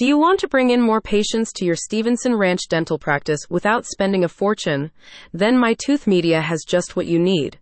Do you want to bring in more patients to your Stevenson Ranch dental practice without spending a fortune? Then My Tooth Media has just what you need.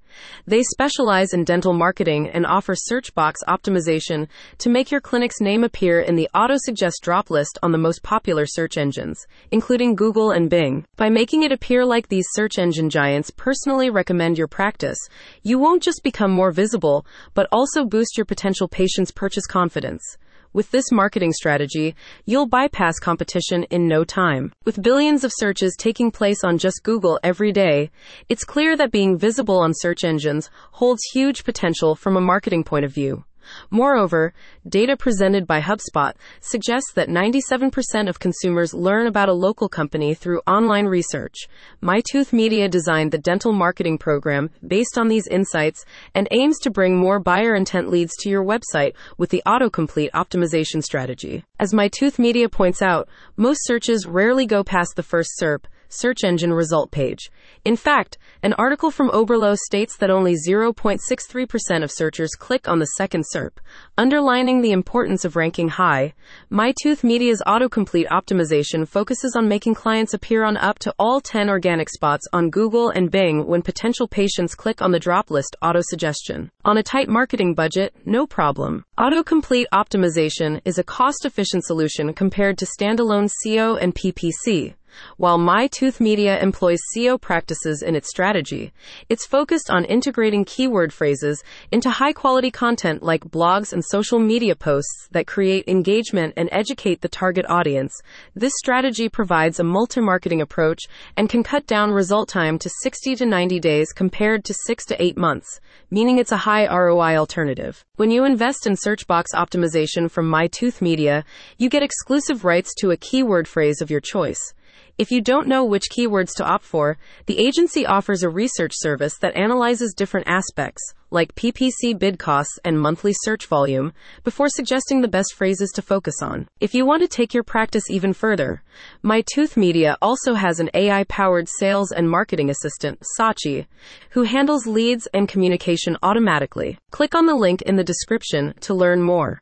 They specialize in dental marketing and offer search box optimization to make your clinic's name appear in the auto-suggest drop list on the most popular search engines, including Google and Bing. By making it appear like these search engine giants personally recommend your practice, you won't just become more visible, but also boost your potential patients' purchase confidence. With this marketing strategy, you'll bypass competition in no time. With billions of searches taking place on just Google every day, it's clear that being visible on search engines holds huge potential from a marketing point of view. Moreover, data presented by HubSpot suggests that 97% of consumers learn about a local company through online research. MyTooth Media designed the dental marketing program based on these insights and aims to bring more buyer intent leads to your website with the autocomplete optimization strategy. As MyTooth Media points out, most searches rarely go past the first SERP search engine result page. In fact, an article from Oberlo states that only 0.63% of searchers click on the second SERP, underlining the importance of ranking high. MyTooth Media's autocomplete optimization focuses on making clients appear on up to all 10 organic spots on Google and Bing when potential patients click on the drop list auto suggestion. On a tight marketing budget, no problem. Autocomplete optimization is a cost efficient solution compared to standalone SEO and PPC. While MyTooth Media employs SEO practices in its strategy, it's focused on integrating keyword phrases into high quality content like blogs and social media posts that create engagement and educate the target audience. This strategy provides a multi marketing approach and can cut down result time to 60 to 90 days compared to 6 to 8 months, meaning it's a high ROI alternative. When you invest in search box optimization from MyTooth Media, you get exclusive rights to a keyword phrase of your choice. If you don't know which keywords to opt for, the agency offers a research service that analyzes different aspects, like PPC bid costs and monthly search volume, before suggesting the best phrases to focus on. If you want to take your practice even further, MyTooth Media also has an AI powered sales and marketing assistant, Sachi, who handles leads and communication automatically. Click on the link in the description to learn more.